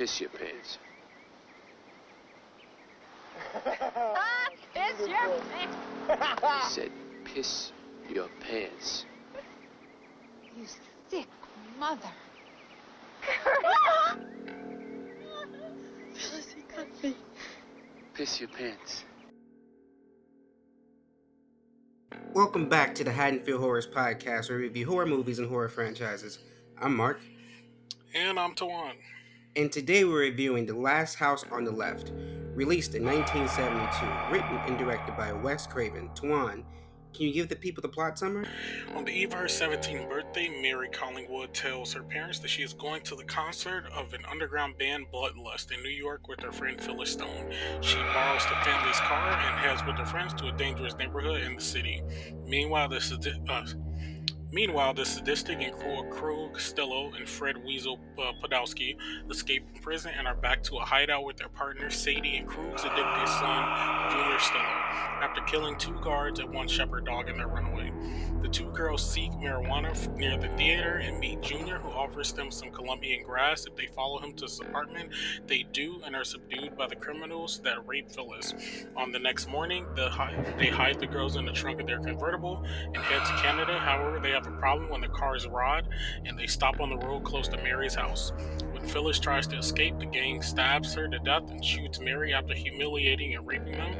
piss your pants. Ah, piss your pants. I said piss your pants. You sick mother. Phyllis, you got me. Piss your pants. Welcome back to the Haddonfield Horrors podcast, where we review horror movies and horror franchises. I'm Mark, And I'm Tawan. And today we're reviewing The Last House on the Left, released in 1972, written and directed by Wes Craven. Tuan, can you give the people the plot summary? On the eve of her 17th birthday, Mary Collingwood tells her parents that she is going to the concert of an underground band, Bloodlust, in New York with her friend Phyllis Stone. She borrows the family's car and heads with her friends to a dangerous neighborhood in the city. Meanwhile, the sadi- uh, Meanwhile, the sadistic and cruel Krug Costello and Fred Weasel uh, escape from prison and are back to a hideout with their partners Sadie and Krug's addicted son, Junior Stillo, after killing two guards and one shepherd dog in their runaway. The two girls seek marijuana near the theater and meet Junior, who offers them some Colombian grass if they follow him to his apartment. They do and are subdued by the criminals that rape Phyllis. On the next morning, the hi- they hide the girls in the trunk of their convertible and head to Canada. However, they have a problem when the cars robbed and they stop on the road close to Mary's house. When Phyllis tries to escape, the gang stabs her to death and shoots Mary after humiliating and raping them.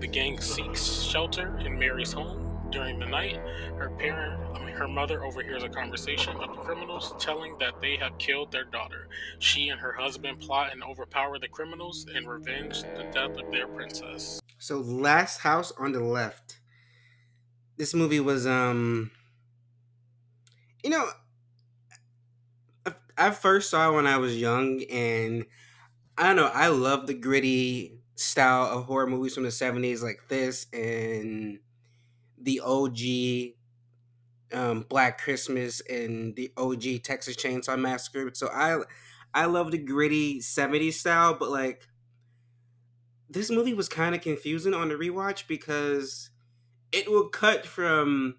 The gang seeks shelter in Mary's home. During the night, her parent, I mean, her mother overhears a conversation of the criminals telling that they have killed their daughter. She and her husband plot and overpower the criminals and revenge the death of their princess. So, Last House on the Left. This movie was, um, you know, I- first saw when I was young, and I don't know, I love the gritty style of horror movies from the 70s, like this and the OG um, Black Christmas and the OG Texas Chainsaw Massacre. So, I, I love the gritty 70s style, but like, this movie was kind of confusing on the rewatch because it will cut from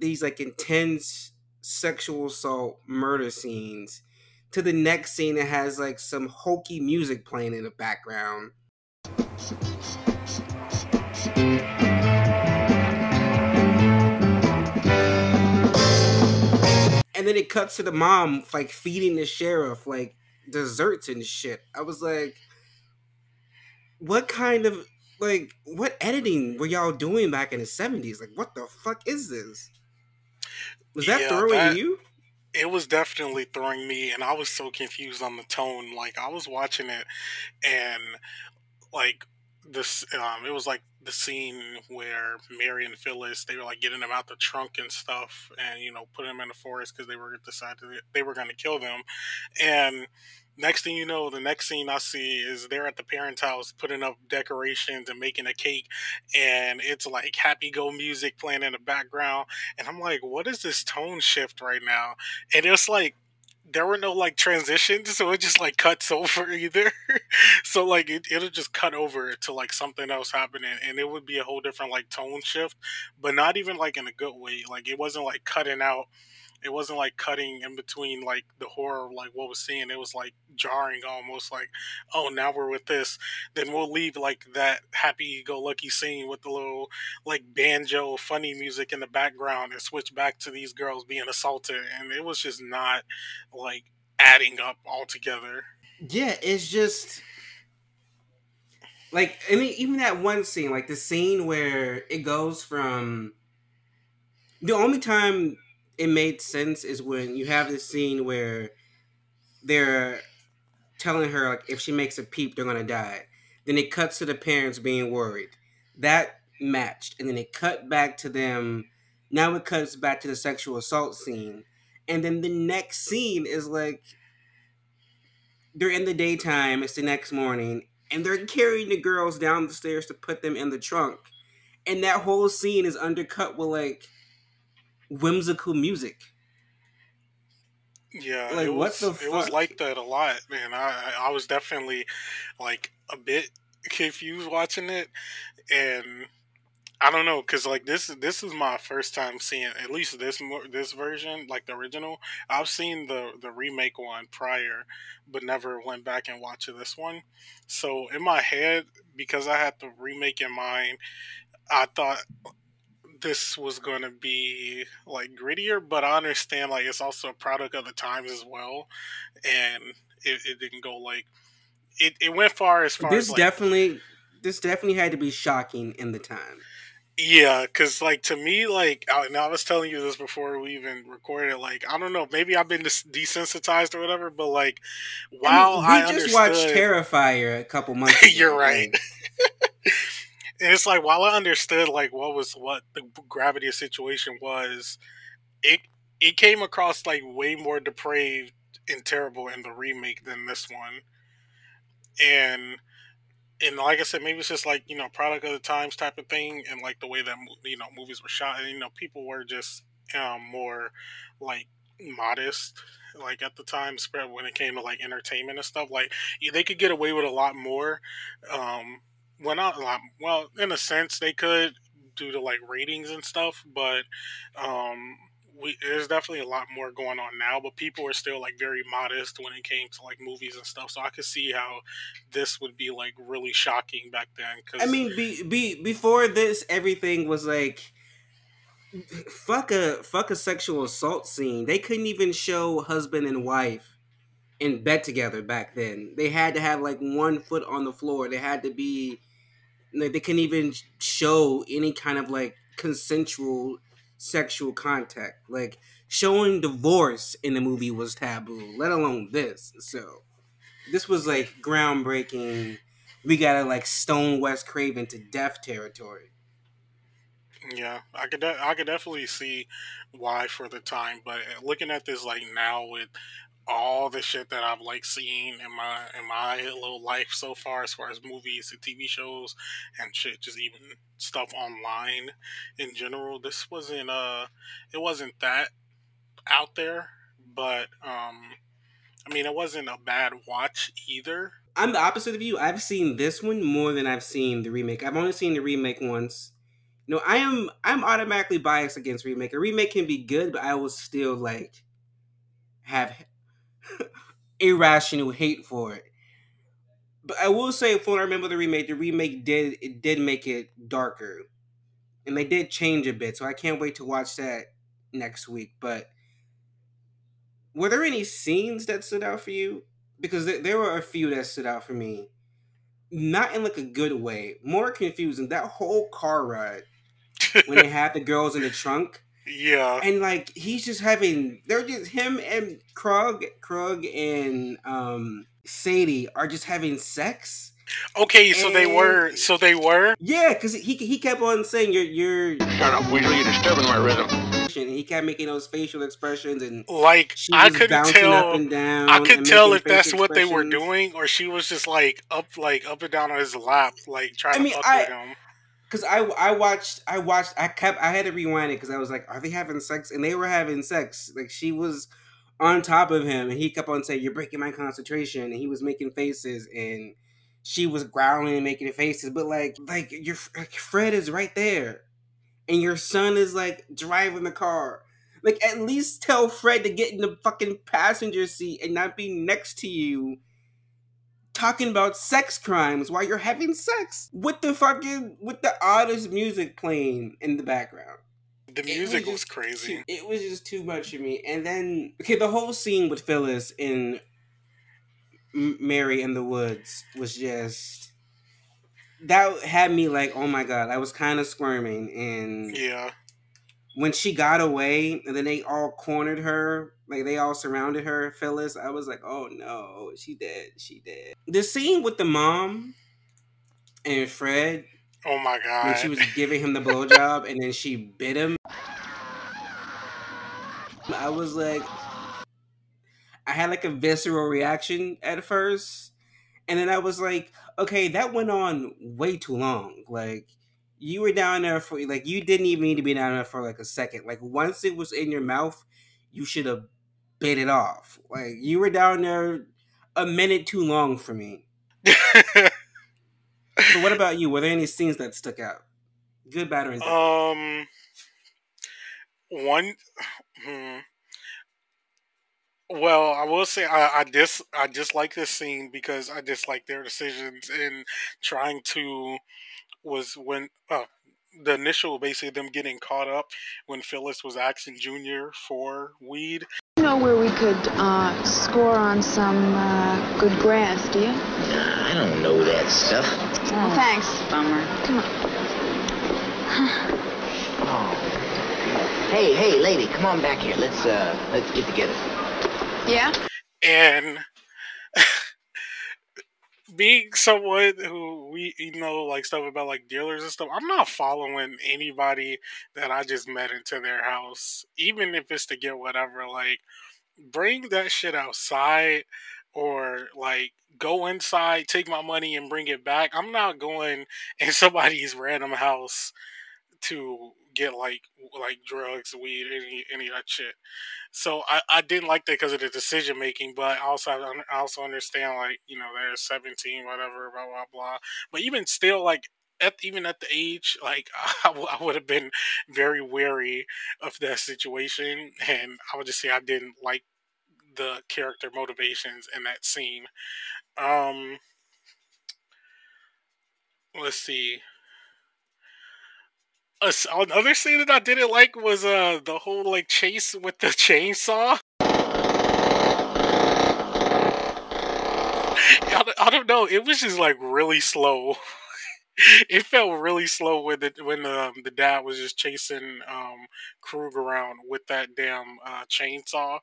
these like intense sexual assault murder scenes to the next scene that has like some hokey music playing in the background. And then it cuts to the mom like feeding the sheriff like desserts and shit. I was like, what kind of like what editing were y'all doing back in the seventies? Like, what the fuck is this? Was that Yeah, throwing that- you? it was definitely throwing me and i was so confused on the tone like i was watching it and like this um it was like the scene where mary and phyllis they were like getting them out the trunk and stuff and you know putting them in the forest because they were decided they were going to kill them and next thing you know the next scene i see is they're at the parents house putting up decorations and making a cake and it's like happy go music playing in the background and i'm like what is this tone shift right now? And it's like there were no like transitions so it just like cuts over either. So like it, it'll just cut over to like something else happening and it would be a whole different like tone shift but not even like in a good way. Like it wasn't like cutting out it wasn't like cutting in between like the horror like what was seeing it was like jarring almost like oh now we're with this. Then we'll leave like that happy go lucky scene with the little like banjo funny music in the background and switch back to these girls being assaulted. And it was just not like adding up altogether. Yeah, it's just like I mean, even that one scene, like the scene where it goes from the only time it made sense is when you have this scene where they're telling her like if she makes a peep they're gonna die. Then it cuts to the parents being worried. That matched, and then it cut back to them. Now it cuts back to the sexual assault scene, and then the next scene is like they're in the daytime. It's the next morning, and they're carrying the girls down the stairs to put them in the trunk, and that whole scene is undercut with like whimsical music. yeah Like, what was, the it was like that a lot man I, I was definitely like a bit confused watching it and I don't know, cause like this this is my first time seeing at least this this version, like the original. I've seen the the remake one prior, but never went back and watched this one. So in my head, because I had the remake in mind, I thought this was going to be like grittier, but I understand like it's also a product of the times as well, and it, it didn't go like it, it went far as far this as like, definitely this definitely had to be shocking in the time. Yeah, because like to me, like I, I was telling you this before we even recorded. Like I don't know, maybe I've been desensitized or whatever, but like while I, mean, I just watched Terrifier a couple months. ago, you're right. and it's like while I understood like what was what the gravity of situation was, it it came across like way more depraved and terrible in the remake than this one, and and like I said, maybe it's just like you know, product of the times type of thing, and like the way that you know movies were shot, and you know, people were just um, more like modest like at the time spread when it came to like entertainment and stuff. Like they could get away with a lot more um well not lot well in a sense they could due to like ratings and stuff but um we, there's definitely a lot more going on now, but people are still like very modest when it came to like movies and stuff. So I could see how this would be like really shocking back then. Cause... I mean, be, be before this, everything was like fuck a fuck a sexual assault scene. They couldn't even show husband and wife in bed together back then. They had to have like one foot on the floor. They had to be like they couldn't even show any kind of like consensual sexual contact. Like showing divorce in the movie was taboo, let alone this. So this was like groundbreaking. We gotta like stone Wes Craven to death territory. Yeah, I could de- I could definitely see why for the time, but uh, looking at this like now with all the shit that I've like seen in my in my little life so far, as far as movies and TV shows and shit, just even stuff online in general. This wasn't uh, it wasn't that out there, but um, I mean, it wasn't a bad watch either. I'm the opposite of you. I've seen this one more than I've seen the remake. I've only seen the remake once. No, I am I'm automatically biased against remake. A remake can be good, but I will still like have irrational hate for it. But I will say, from I remember the remake, the remake did it did make it darker, and they did change a bit. So I can't wait to watch that next week. But were there any scenes that stood out for you? Because there, there were a few that stood out for me, not in like a good way, more confusing. That whole car ride when they had the girls in the trunk yeah. And like he's just having they're just him and Krug Krug and um Sadie are just having sex. Okay, so and, they were so they were? Yeah, cuz he he kept on saying you're you're Shut up, Weasel, you're disturbing my rhythm. And he kept making those facial expressions and like I couldn't tell I could tell if that's what they were doing or she was just like up like up and down on his lap like trying I mean, to fuck I, with him because I I watched I watched I kept I had to rewind it because I was like, are they having sex? And they were having sex. Like she was on top of him, and he kept on saying, "You're breaking my concentration," and he was making faces, and she was growling and making faces. But like like your like Fred is right there, and your son is like driving the car. Like at least tell Fred to get in the fucking passenger seat and not be next to you talking about sex crimes while you're having sex with the fucking with the oddest music playing in the background. The music was, was, crazy. Too, it was just too much for me. And then okay, the whole scene with Phyllis in Mary in the Woods was just that had me like, oh my god, I was kind of squirming and yeah when she got away and then they all cornered her, like they all surrounded her, Phyllis, I was like, oh no, she dead, she dead. The scene with the mom and Fred. Oh my god. When she was giving him the blowjob and then she bit him. I was like I had like a visceral reaction at first. And then I was like, okay, that went on way too long. Like you were down there for like you didn't even need to be down there for like a second. Like once it was in your mouth, you should have bit it off. Like you were down there a minute too long for me. so what about you? Were there any scenes that stuck out? Good, bad, or indifferent. Um, one. Hmm. Well, I will say I, I dis I dislike this scene because I dislike their decisions in trying to was when uh, the initial basically them getting caught up when Phyllis was asking Junior for weed. You know where we could uh, score on some uh, good grass, do you? Nah, I don't know that stuff. Oh, thanks. Bummer. Come on. Oh. Hey, hey, lady, come on back here. Let's uh, let's get together. Yeah? and being someone who we you know like stuff about like dealers and stuff i'm not following anybody that i just met into their house even if it's to get whatever like bring that shit outside or like go inside take my money and bring it back. I'm not going in somebody's random house to get like like drugs weed any any of that shit so I, I didn't like that because of the decision making, but I also I also understand like you know they're seventeen, whatever, blah blah blah. But even still, like at even at the age, like I, w- I would have been very wary of that situation, and I would just say I didn't like the character motivations in that scene. Um, let's see. Uh, another scene that I didn't like was uh the whole like chase with the chainsaw. I, don't- know. It was just like really slow. it felt really slow when the when um, the dad was just chasing um Krug around with that damn uh, chainsaw,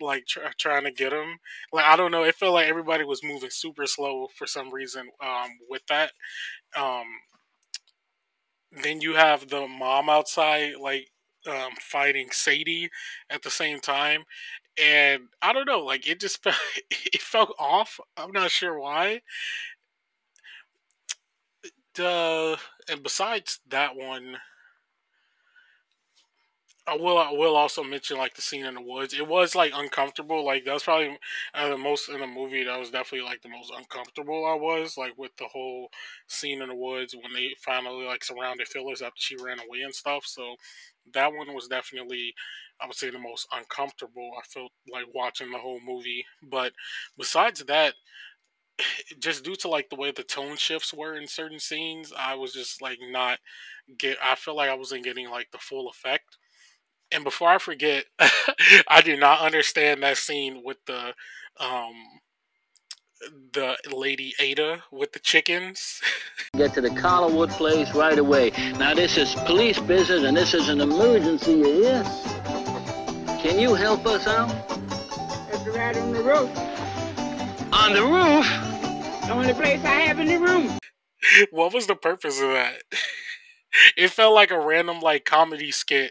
like tr- trying to get him. Like I don't know. It felt like everybody was moving super slow for some reason um with that. Um, then you have the mom outside like um, fighting Sadie at the same time, and I don't know, like it just it felt off. I'm not sure why. The and besides that one, I will I will also mention like the scene in the woods. It was like uncomfortable. Like that was probably uh, the most in the movie. That was definitely like the most uncomfortable I was like with the whole scene in the woods when they finally like surrounded Phyllis after she ran away and stuff. So that one was definitely I would say the most uncomfortable. I felt like watching the whole movie. But besides that, just due to like the way the tone shifts were in certain scenes, I was just like not get. I feel like I wasn't getting like the full effect. And before I forget, I do not understand that scene with the um the lady Ada with the chickens. Get to the Collingwood place right away. Now, this is police business and this is an emergency, you hear? Can you help us out? That's right on the roof. On the roof? The only place I have in the room. what was the purpose of that? It felt like a random like comedy skit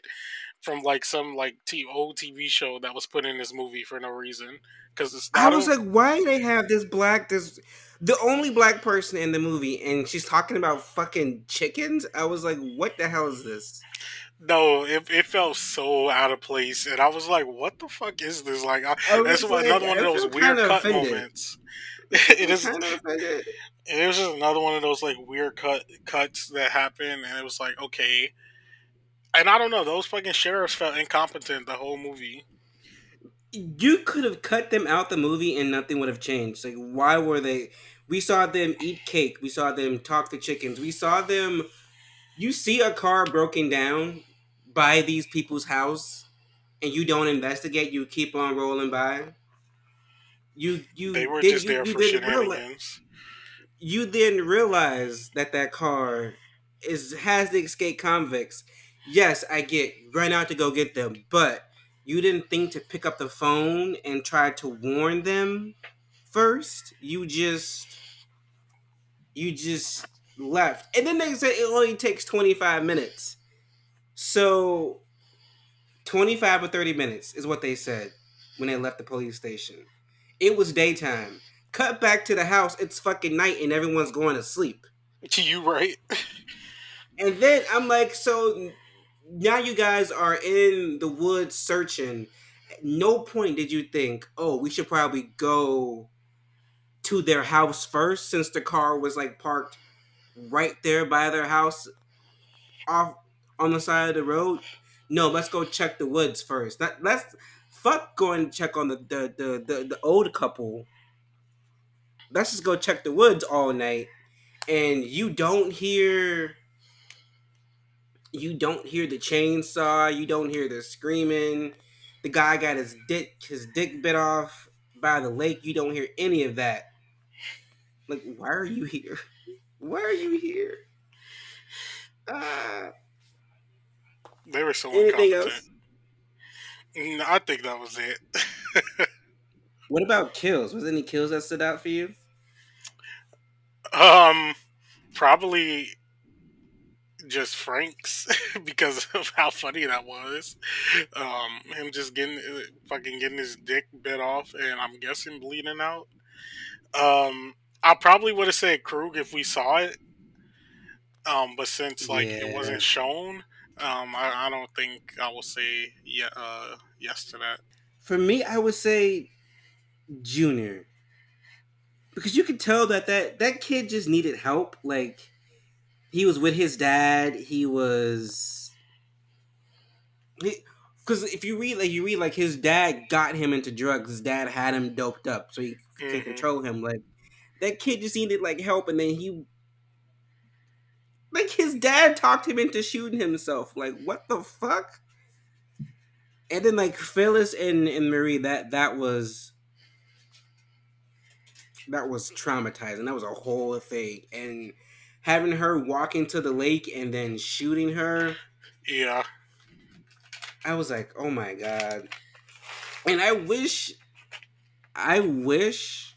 from like some like t- old TV show that was put in this movie for no reason. Because I was like, why they have this black this the only black person in the movie and she's talking about fucking chickens? I was like, what the hell is this? No, it, it felt so out of place, and I was like, "What the fuck is this?" Like, I, I that's like, another one of those weird cut offended. moments. it is. Kind of offended. It was just another one of those like weird cut cuts that happened, and it was like, okay. And I don't know, those fucking sheriffs felt incompetent the whole movie. You could have cut them out the movie and nothing would have changed. Like, why were they? We saw them eat cake. We saw them talk to chickens. We saw them. You see a car broken down by these people's house, and you don't investigate. You keep on rolling by. You you They were did- just you, there you for didn't realize shenanigans. you didn't realize that that car is has the escaped convicts. Yes, I get run out to go get them, but you didn't think to pick up the phone and try to warn them first. You just you just left. And then they said it only takes 25 minutes. So 25 or 30 minutes is what they said when they left the police station. It was daytime. Cut back to the house, it's fucking night and everyone's going to sleep. To you, right? And then I'm like, so now you guys are in the woods searching. At no point did you think, oh, we should probably go to their house first since the car was like parked right there by their house. off on the side of the road. No, let's go check the woods first. That let's fuck going check on the the, the the the old couple. Let's just go check the woods all night, and you don't hear. You don't hear the chainsaw. You don't hear the screaming. The guy got his dick his dick bit off by the lake. You don't hear any of that. Like, why are you here? Why are you here? Ah. They were so Anything incompetent. else? No, I think that was it. What about kills? Was there any kills that stood out for you? um, probably just Frank's because of how funny that was. Um, him just getting uh, fucking getting his dick bit off, and I'm guessing bleeding out. Um, I probably would have said Krug if we saw it. Um, but since like it wasn't shown, um, I, I don't think I will say yeah, uh, yes to that. For me, I would say Junior. Because you could tell that that, that kid just needed help. Like, he was with his dad. He was. Because if you read, like, you read, like, his dad got him into drugs. His dad had him doped up so he could Mhm. control him. Like, that kid just needed, like, help. And then he. Like, his dad talked him into shooting himself. Like, what the fuck? And then, like, Phyllis and, and Marie, that that was. That was traumatizing. That was a whole thing. And having her walk into the lake and then shooting her, Yeah, I was like, oh my god. And I wish, I wish,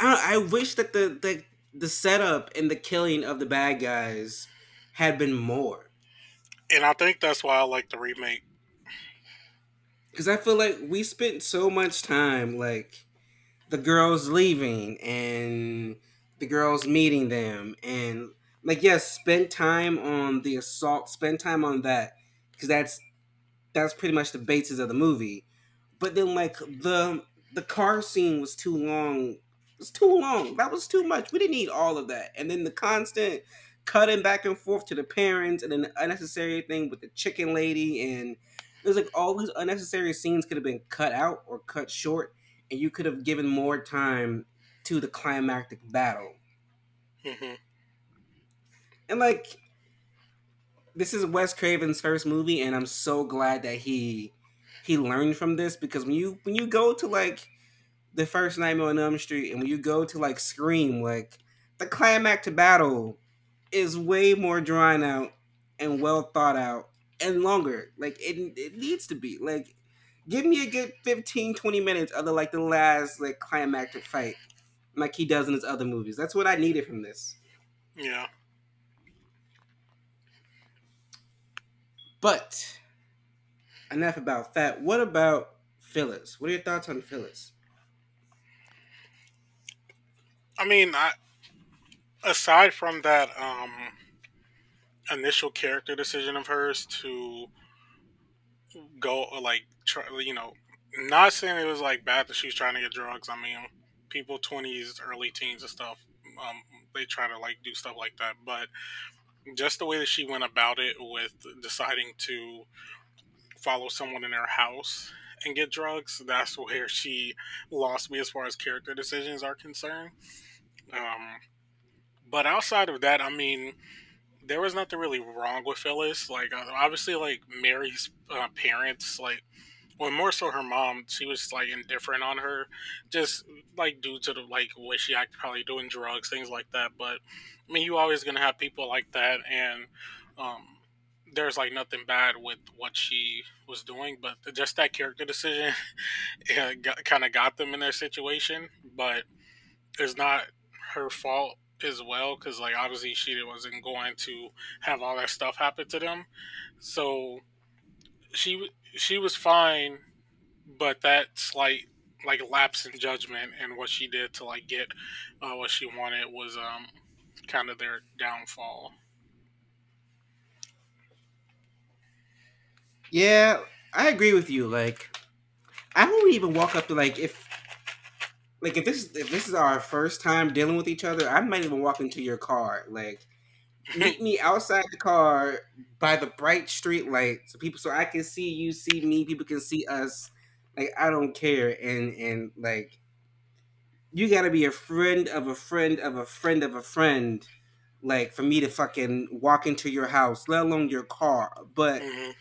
I, I wish that the, the the setup and the killing of the bad guys had been more. and I think that's why I like the remake. Because I feel like we spent so much time, like, the girls leaving and the girls meeting them. And, like, yes, spend time on the assault, spend time on that. Because that's that's pretty much the basis of the movie. But then, like, the the car scene was too long. It was too long. That was too much. We didn't need all of that. And then the constant cutting back and forth to the parents and then the unnecessary thing with the chicken lady and there's like all these unnecessary scenes could have been cut out or cut short and you could have given more time to the climactic battle. Hmm and like this is wes craven's first movie and i'm so glad that he he learned from this because when you when you go to like the first nightmare on elm street and when you go to like scream like the climactic battle is way more drawn out and well thought out and longer. Like it, it needs to be. Like give me a good 15 20 minutes of the like the last like climactic fight like he does in his other movies that's what i needed from this Yeah. But enough about that. What about Phyllis? What are your thoughts on Phyllis? I mean, I, aside from that um, initial character decision of hers to go, like, try, you know, not saying it was like bad that she was trying to get drugs. I mean, people twenties, early teens, and stuff, um, they try to like do stuff like that. But just the way that she went about it with deciding to follow someone in her house and get drugs, that's where she lost me as far as character decisions are concerned. Um, but outside of that, I mean, there was nothing really wrong with Phyllis. Like, obviously, like Mary's uh, parents, like, well, more so her mom, she was like indifferent on her, just like due to the like way she acted, probably doing drugs, things like that. But I mean, you always gonna have people like that, and um, there's like nothing bad with what she was doing, but just that character decision kind of got them in their situation. But it's not her fault as well, because like obviously she wasn't going to have all that stuff happen to them. So she she was fine, but that slight like lapse in judgment and what she did to like get uh, what she wanted was um kind of their downfall. Yeah, I agree with you. Like, I won't even walk up to like if like if this is if this is our first time dealing with each other, I might even walk into your car. Like meet me outside the car by the bright street light so people so I can see you, see me, people can see us. Like I don't care. And and like you gotta be a friend of a friend of a friend of a friend, like for me to fucking walk into your house, let alone your car. But hmm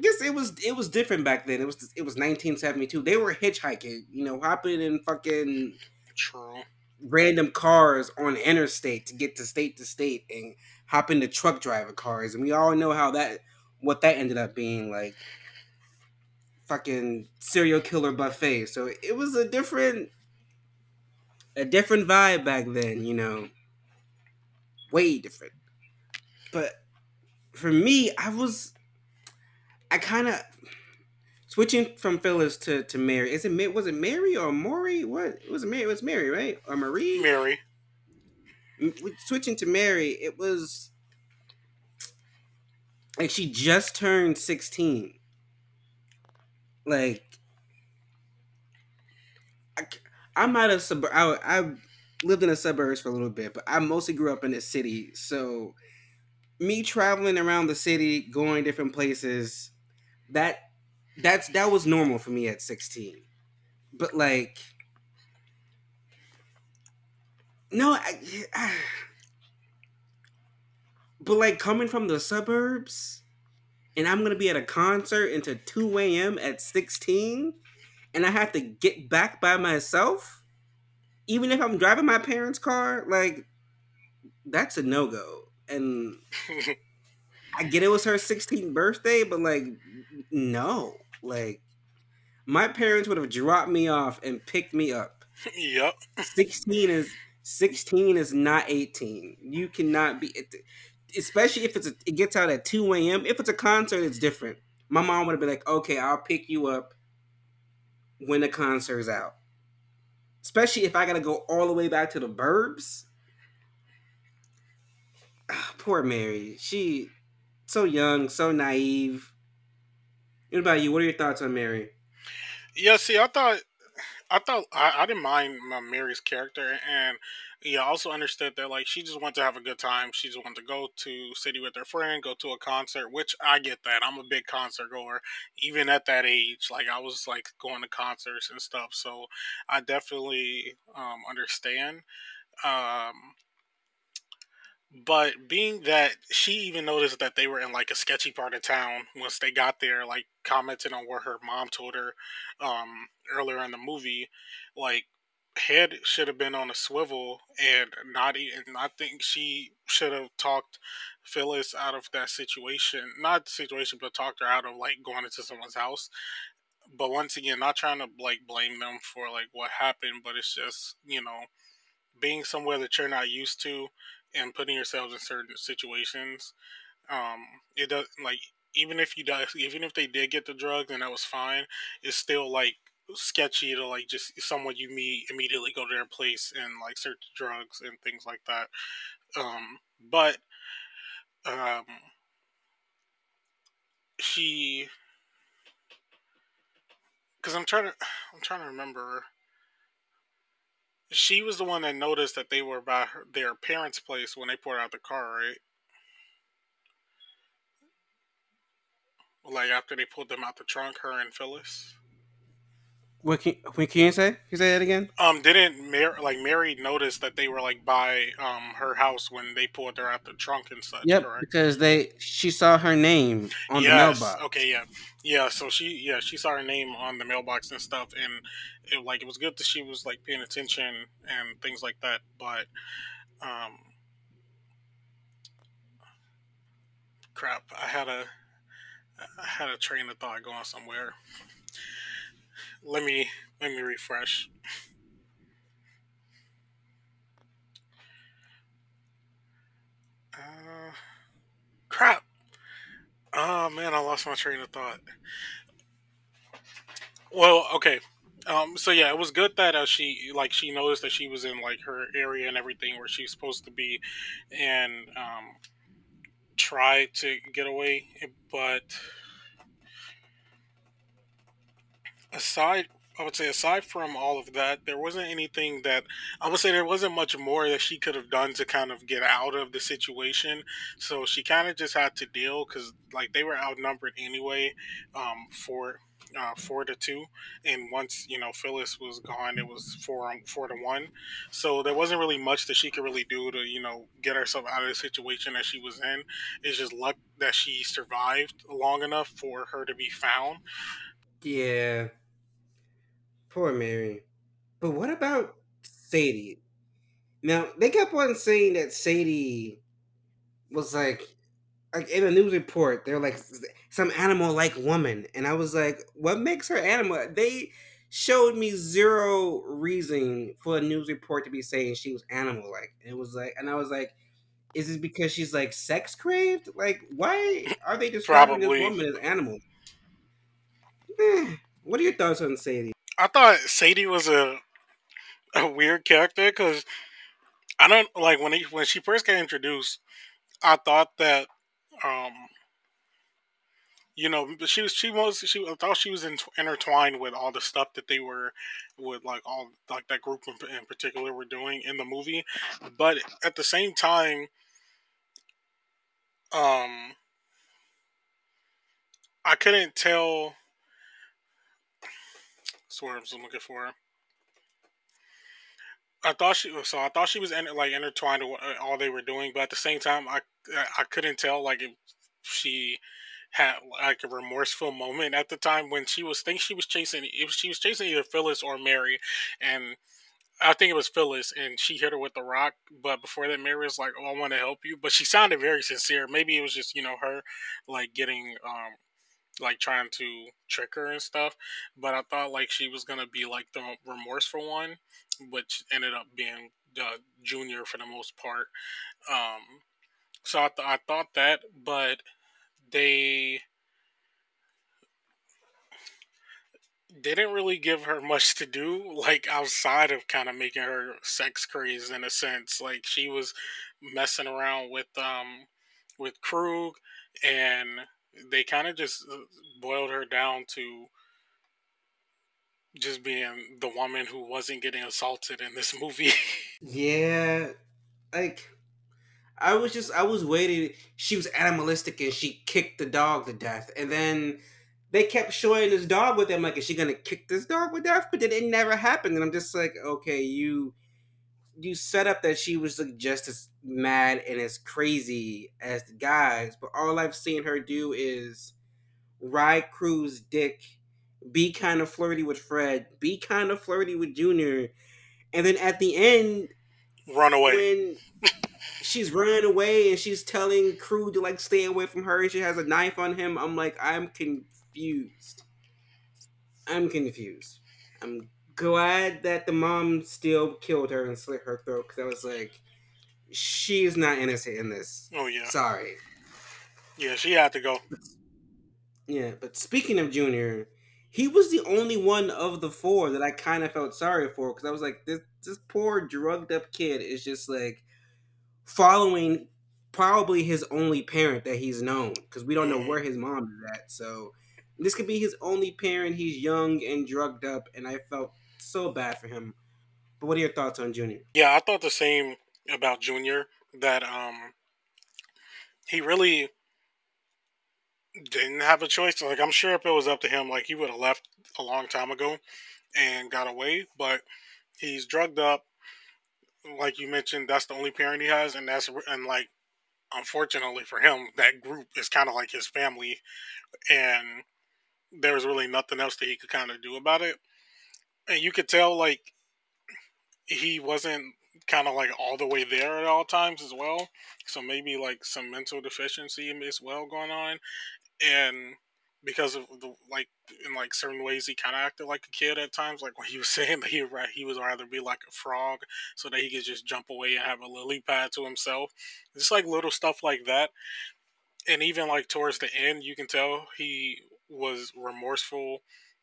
guess it was it was different back then. It was it was 1972. They were hitchhiking, you know, hopping in fucking True. Random cars on interstate to get to state to state and hop into truck driver cars. And we all know how that what that ended up being like fucking serial killer buffet. So it was a different a different vibe back then, you know. Way different. But for me, I was I kind of switching from Phyllis to to Mary. Is it was it Mary or Maury? What was it? Mary? It was Mary, right? Or Marie? Mary. Switching to Mary, it was like she just turned sixteen. Like I, I'm out of sub. I, I lived in the suburbs for a little bit, but I mostly grew up in the city. So me traveling around the city, going different places, that that's that was normal for me at 16. But like no, I, I but like coming from the suburbs and I'm gonna be at a concert until 2 a.m. at 16 and I have to get back by myself, even if I'm driving my parents' car, like that's a no-go. And I get it was her 16th birthday, but like, no. Like, my parents would have dropped me off and picked me up. yep. 16 is 16 is not 18. You cannot be, especially if it's a, it gets out at 2 a.m. If it's a concert, it's different. My mom would have been like, okay, I'll pick you up when the concert's out. Especially if I gotta go all the way back to the burbs. Ah, Poor Mary. She so young, so naive. What about you? What are your thoughts on Mary? Yeah. See, I thought, I thought I, I didn't mind my Mary's character, and yeah, I also understood that like she just wanted to have a good time. She just wanted to go to city with her friend, go to a concert, which I get that. I'm a big concert goer, even at that age. Like I was like going to concerts and stuff, so I definitely um, understand. Um, but being that she even noticed that they were in like a sketchy part of town once they got there, like commenting on what her mom told her um, earlier in the movie, like head should have been on a swivel and not even. I think she should have talked Phyllis out of that situation, not situation, but talked her out of like going into someone's house. But once again, not trying to like blame them for like what happened, but it's just you know being somewhere that you're not used to and putting yourselves in certain situations. Um, it does like even if you die, even if they did get the drugs and that was fine, it's still like sketchy to like just someone you meet immediately go to their place and like search drugs and things like that. Um, but um, she, because I'm trying to, I'm trying to remember she was the one that noticed that they were by her, their parents' place when they pulled out the car, right? Like after they pulled them out the trunk, her and Phyllis. What can, what can you say? Can you say that again? Um, didn't Mary like Mary notice that they were like by um her house when they pulled her out the trunk and such? Yep, correct? because they she saw her name on yes. the mailbox. Okay. Yeah. Yeah. So she yeah she saw her name on the mailbox and stuff, and it like it was good that she was like paying attention and things like that. But um, crap, I had a I had a train of thought going somewhere. Let me let me refresh. Uh, crap. Oh man, I lost my train of thought. Well, okay. Um, so yeah, it was good that uh, she like she noticed that she was in like her area and everything where she's supposed to be, and um, tried to get away. But aside I would say aside from all of that, there wasn't anything that I would say there wasn't much more that she could have done to kind of get out of the situation. So she kind of just had to deal because like they were outnumbered anyway, um, for uh, four to two, and once you know Phyllis was gone, it was four four to one. So there wasn't really much that she could really do to you know get herself out of the situation that she was in. It's just luck that she survived long enough for her to be found. Yeah. Poor Mary. But what about Sadie? Now they kept on saying that Sadie was like like in a news report, they're like some animal like woman. And I was like, what makes her animal? They showed me zero reason for a news report to be saying she was animal like. It was like and I was like, is it because she's like sex craved? Like, why are they describing this woman as animal? Eh, what are your thoughts on Sadie? I thought Sadie was a a weird character because I don't like when he, when she first got introduced. I thought that um you know she was she was she I thought she was in, intertwined with all the stuff that they were with like all like that group in, in particular were doing in the movie, but at the same time, um, I couldn't tell. That's I'm looking for. I thought she was so I thought she was in, like intertwined with uh, all they were doing, but at the same time, I I couldn't tell like if she had like a remorseful moment at the time when she was think she was chasing if she was chasing either Phyllis or Mary, and I think it was Phyllis, and she hit her with the rock. But before that, Mary was like, "Oh, I want to help you," but she sounded very sincere. Maybe it was just you know her like getting um like trying to trick her and stuff. But I thought like she was gonna be like the remorseful one, which ended up being uh, Junior for the most part. Um, so I, th- I thought that, but they didn't really give her much to do, like outside of kind of making her sex crazed in a sense. Like she was messing around with um with Krug, and they kind of just uh, boiled her down to just being the woman who wasn't getting assaulted in this movie. Yeah, like I was just I was waiting. She was animalistic and she kicked the dog to death, and then they kept showing this dog with them. Like, is she gonna kick this dog to death? But then it never happened, and I'm just like, okay, you you set up that she was like, just as mad and as crazy as the guys, but all I've seen her do is ride Krug's dick, be kind of flirty with Fred, be kind of flirty with Junior, and then at the end Run away. when she's running away and she's telling Krug to like stay away from her and she has a knife on him i'm like i'm confused i'm confused i'm glad that the mom still killed her and slit her throat because i was like she's not innocent in this Oh yeah, sorry yeah. She had to go. yeah but speaking of junior he was the only one of the four that i kind of felt sorry for because i was like this this poor drugged up kid is just like following probably his only parent that he's known because we don't know mm-hmm. where his mom is at. So this could be his only parent. He's young and drugged up, and I felt so bad for him. But what are your thoughts on Junior? Yeah, I thought the same about Junior. That um, he really didn't have a choice. Like I'm sure if it was up to him, like he would have left a long time ago and got away. But he's drugged up. Like you mentioned, that's the only parent he has, and that's and like unfortunately for him, that group is kind of like his family, and there was really nothing else that he could kind of do about it. And you could tell like he wasn't kind of like all the way there at all times as well. So maybe like some mental deficiency as well going on, and because of the like in like certain ways he kind of acted like a kid at times like when he was saying that he he was rather be like a frog so that he could just jump away and have a lily pad to himself. Just like little stuff like that. And even like towards the end you can tell he was remorseful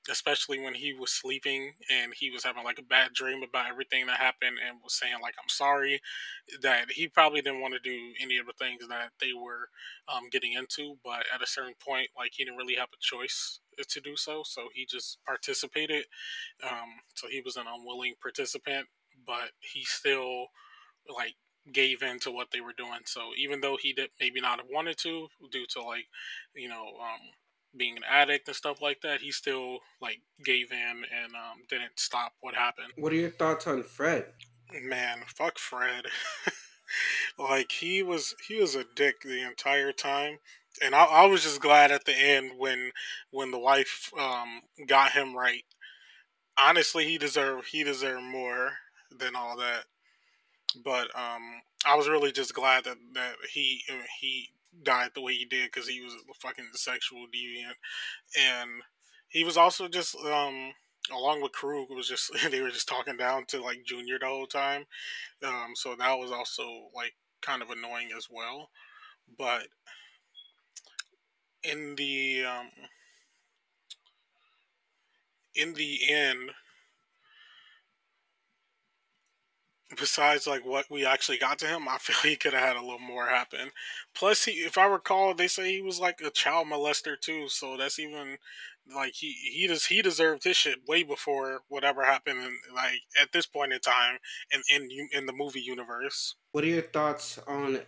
especially when he was sleeping and he was having like a bad dream about everything that happened and was saying like I'm sorry that he probably didn't want to do any of the things that they were um, getting into but at a certain point like he didn't really have a choice to do so so he just participated um, so he was an unwilling participant but he still like gave in to what they were doing so even though he did maybe not have wanted to due to like you know um, being an addict and stuff like that, he still like gave in and um, didn't stop what happened. What are your thoughts on Fred? Man, fuck Fred. like he was he was a dick the entire time, and I, I was just glad at the end when when the wife um, got him right. Honestly, he deserved he deserved more than all that. But um, I was really just glad that that he he died the way he did because he was a fucking sexual deviant, and he was also just um along with Krug was just they were just talking down to like Junior the whole time, um so that was also like kind of annoying as well, but in the um in the end besides like what we actually got to him, I feel he could have had a little more happen. Plus, he, if I recall, they say he was like a child molester too, so that's even like he he does he deserved his shit way before whatever happened. In, like at this point in time, in in in the movie universe. What are your thoughts on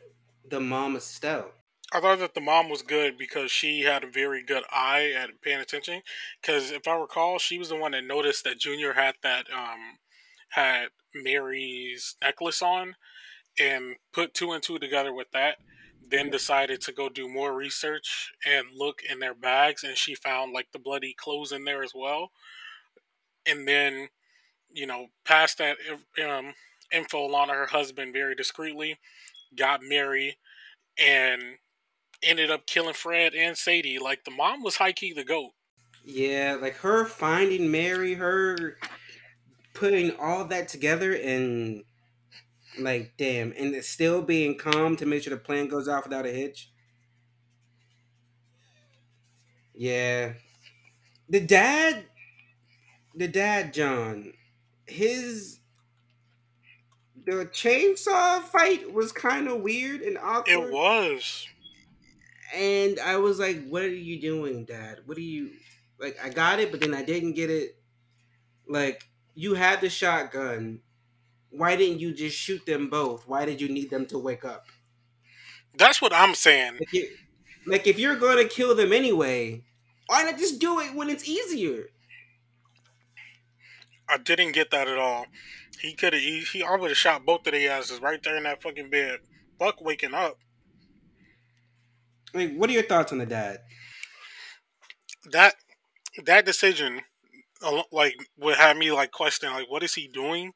the mom Estelle? I thought that the mom was good because she had a very good eye at paying attention. Because if I recall, she was the one that noticed that Junior had that um had Mari's necklace on and put two and two together with that. Then decided to go do more research and look in their bags, and she found like the bloody clothes in there as well. And then, you know, passed that um, info on to her husband very discreetly, got Mari, and ended up killing Fred and Sadie. Like the mom was high key the goat. Yeah, like her finding Mari, her putting all that together and like damn and it's still being calm to make sure the plan goes off without a hitch? Yeah. The dad the dad john his the chainsaw fight was kind of weird and awkward. it was. And i was like what are you doing dad? What are you like i got it but then i didn't get it. Like you had the shotgun. Why didn't you just shoot them both? Why did you need them to wake up? That's what I'm saying. Like, you, like if you're going to kill them anyway, why not just do it when it's easier? I didn't get that at all. He could have. He, he I would have shot both of their asses right there in that fucking bed. Buck waking up. Like, what are your thoughts on the dad? That that decision like would have me like question like what is he doing?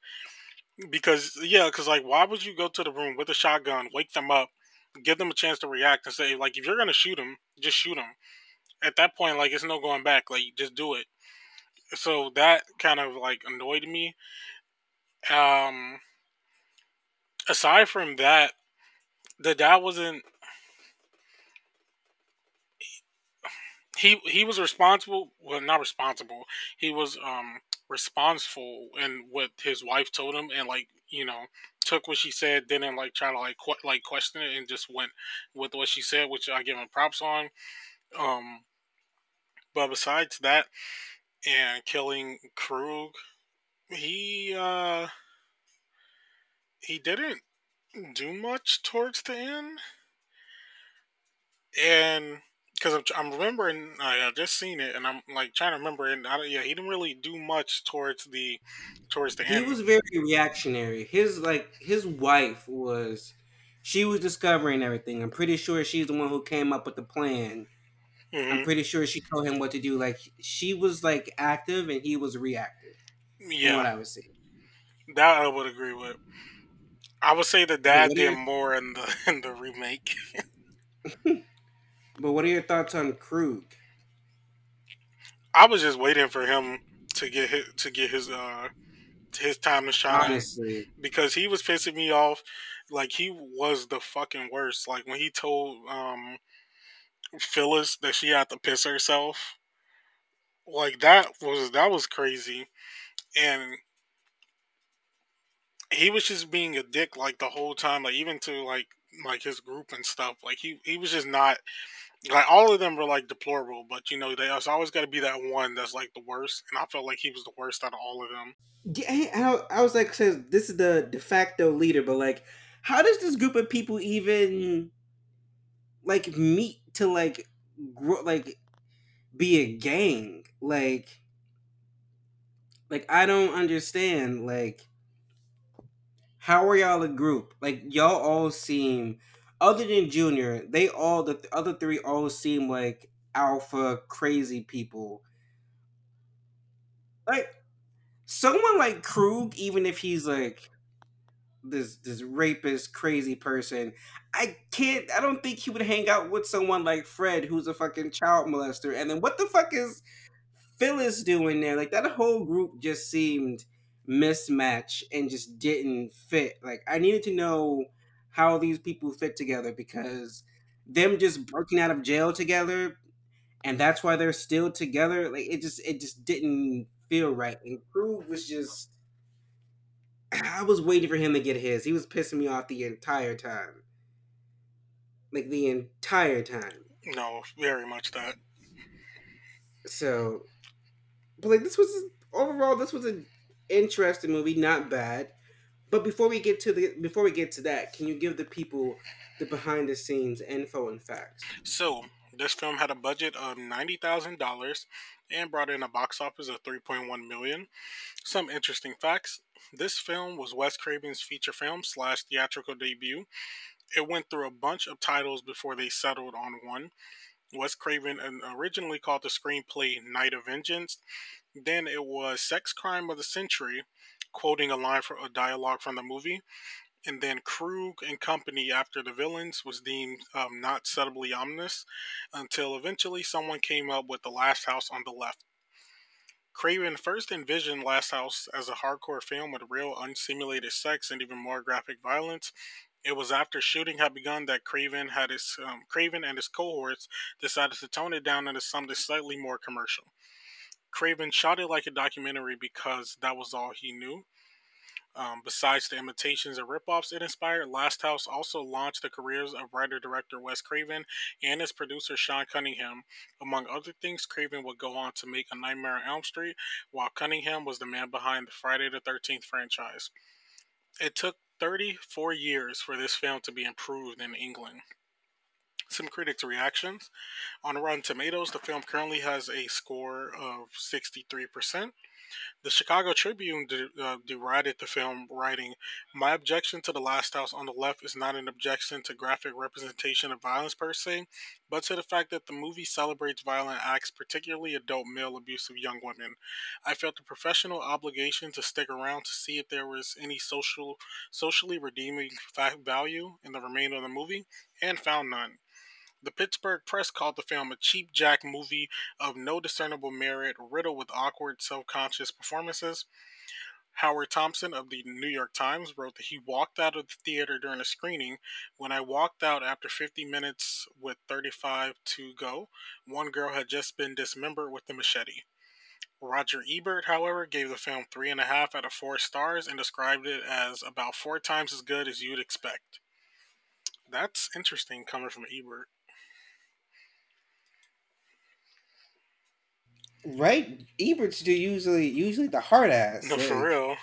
Because yeah because like why would you go to the room with a shotgun wake them up give them a chance to react and say like if you're gonna shoot him just shoot him. At that point like it's no going back like just do it. So that kind of like annoyed me. Um aside from that the dad wasn't he he was responsible well not responsible he was um responsible in what his wife told him and like you know took what she said didn't like try to like qu- like question it and just went with what she said which i give him props on. Um but besides that and killing krug he uh he didn't do much towards the end. And because I'm, I'm remembering I just seen it and I'm like trying to remember and I, yeah he didn't really do much towards the towards the he end. was very reactionary. His like his wife was she was discovering everything. I'm pretty sure she's the one who came up with the plan. Mm-hmm. I'm pretty sure she told him what to do. Like she was like active and he was reactive. Yeah, what I was saying. That I would agree with. I would say the dad did more in the in the remake. But what are your thoughts on Krug? I was just waiting for him to get his, to get his uh his time to shine. Honestly, because he was pissing me off. Like he was the fucking worst. Like when he told um Phyllis that she had to piss herself. Like that was that was crazy, and he was just being a dick like the whole time. Like even to like like his group and stuff. Like he he was just not like all of them were like deplorable, but you know, there's always got to be that one that's like the worst, and I felt like he was the worst out of all of them. Yeah, I, I was like, says this is the de facto leader, but like, how does this group of people even like meet to like grow, like be a gang? Like, like I don't understand. Like, how are y'all a group? Like, y'all all seem other than Junior, they all the other three all seem like alpha crazy people. Like someone like Krug, even if he's like this this rapist crazy person, I can't. I don't think he would hang out with someone like Fred, who's a fucking child molester. And then what the fuck is Phyllis doing there? Like that whole group just seemed mismatched and just didn't fit. Like I needed to know how these people fit together because them just breaking out of jail together and that's why they're still together like it just it just didn't feel right and Krug was just I was waiting for him to get his. He was pissing me off the entire time. Like the entire time. No, very much that. So, but like this was overall, this was an interesting movie, not bad. But before we get to the before we get to that, can you give the people the behind the scenes info and facts? So this film had a budget of ninety thousand dollars and brought in a box office of three point one million. Some interesting facts: this film was Wes Craven's feature film slash theatrical debut. It went through a bunch of titles before they settled on one. Wes Craven originally called the screenplay Night of Vengeance. Then it was Sex Crime of the Century, quoting a line from a dialogue from the movie. And then Krug and company after the villains was deemed um, not subtly ominous until eventually someone came up with The Last House on the Left. Craven first envisioned Last House as a hardcore film with real unsimulated sex and even more graphic violence. It was after shooting had begun that Craven had his um, Craven and his cohorts decided to tone it down into something slightly more commercial. Craven shot it like a documentary because that was all he knew. Um, besides the imitations and ripoffs it inspired, Last House also launched the careers of writer director Wes Craven and his producer Sean Cunningham. Among other things, Craven would go on to make A Nightmare on Elm Street, while Cunningham was the man behind the Friday the 13th franchise. It took 34 years for this film to be improved in England some critics' reactions. On Rotten Tomatoes, the film currently has a score of 63%. The Chicago Tribune de- uh, derided the film, writing, My objection to The Last House on the Left is not an objection to graphic representation of violence per se, but to the fact that the movie celebrates violent acts, particularly adult male abuse of young women. I felt a professional obligation to stick around to see if there was any social, socially redeeming value in the remainder of the movie, and found none. The Pittsburgh Press called the film a cheap jack movie of no discernible merit, riddled with awkward, self conscious performances. Howard Thompson of the New York Times wrote that he walked out of the theater during a screening. When I walked out after 50 minutes with 35 to go, one girl had just been dismembered with a machete. Roger Ebert, however, gave the film three and a half out of four stars and described it as about four times as good as you'd expect. That's interesting coming from Ebert. Right, Ebert's do usually usually the hard ass. No, like, for real.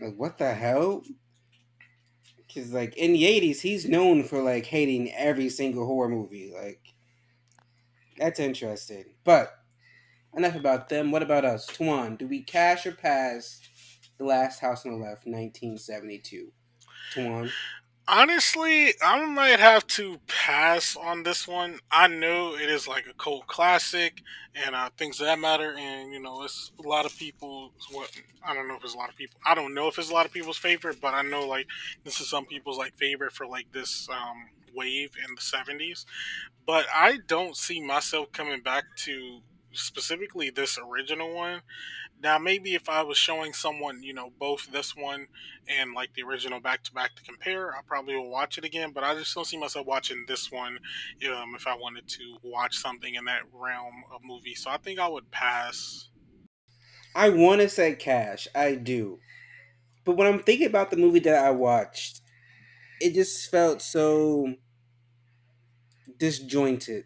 Like what the hell? Because like in the eighties, he's known for like hating every single horror movie. Like that's interesting. But enough about them. What about us, Tuan? Do we cash or pass the Last House on the Left, nineteen seventy two? Tuan. Honestly, I might have to pass on this one. I know it is like a cult classic and uh, things that matter, and you know, it's a lot of people. What I don't know if it's a lot of people. I don't know if it's a lot of people's favorite, but I know like this is some people's like favorite for like this um, wave in the seventies. But I don't see myself coming back to specifically this original one. Now, maybe if I was showing someone, you know, both this one and like the original back to back to compare, I probably will watch it again. But I just don't see myself watching this one um, if I wanted to watch something in that realm of movie. So I think I would pass. I want to say cash. I do. But when I'm thinking about the movie that I watched, it just felt so disjointed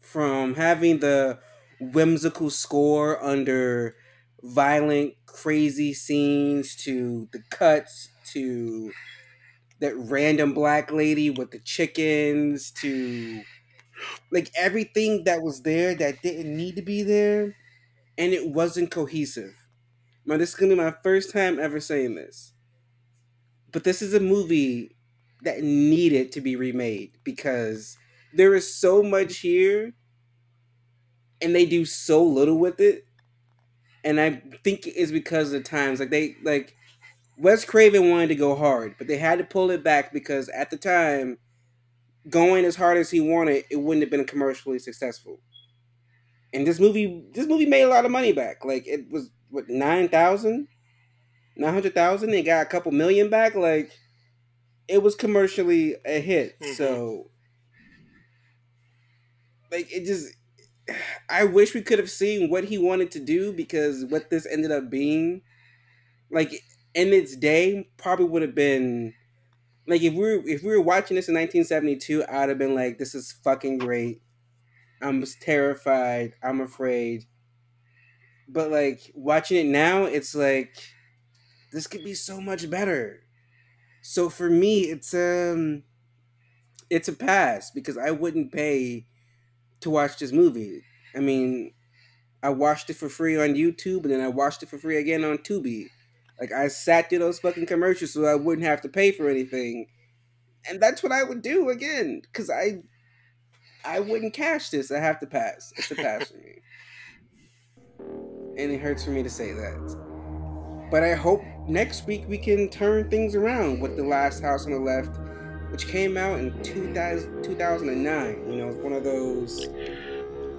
from having the whimsical score under violent, crazy scenes to the cuts to that random black lady with the chickens to like everything that was there that didn't need to be there and it wasn't cohesive. Now, this is gonna be my first time ever saying this. But this is a movie that needed to be remade because there is so much here and they do so little with it. And I think it's because of the times. Like they like Wes Craven wanted to go hard, but they had to pull it back because at the time, going as hard as he wanted, it wouldn't have been commercially successful. And this movie, this movie made a lot of money back. Like it was what nine thousand, nine hundred thousand. They got a couple million back. Like it was commercially a hit. Mm-hmm. So like it just I wish we could have seen what he wanted to do because what this ended up being, like in its day, probably would have been like if we were if we were watching this in 1972, I'd have been like, "This is fucking great." I'm terrified. I'm afraid. But like watching it now, it's like this could be so much better. So for me, it's um, it's a pass because I wouldn't pay to watch this movie. I mean, I watched it for free on YouTube, and then I watched it for free again on Tubi. Like I sat through those fucking commercials so I wouldn't have to pay for anything, and that's what I would do again because I, I wouldn't cash this. I have to pass. It's a pass for me, and it hurts for me to say that. But I hope next week we can turn things around with the Last House on the Left which came out in 2000, 2009. You know, one of those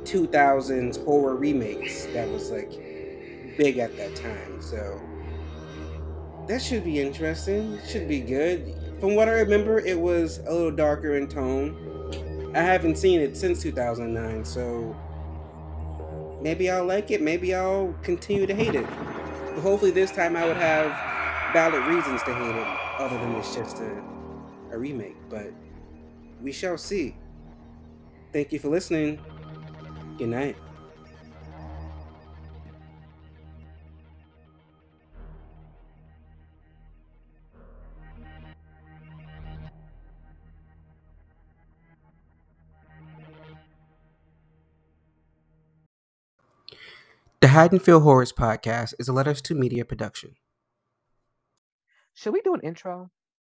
2000s horror remakes that was like big at that time. So that should be interesting. Should be good. From what I remember, it was a little darker in tone. I haven't seen it since 2009, so maybe I'll like it. Maybe I'll continue to hate it. But hopefully, this time I would have valid reasons to hate it, other than it's just a a remake, but we shall see. Thank you for listening. Good night. The Haddonfield Horrors podcast is a Letters to Media production. Should we do an intro?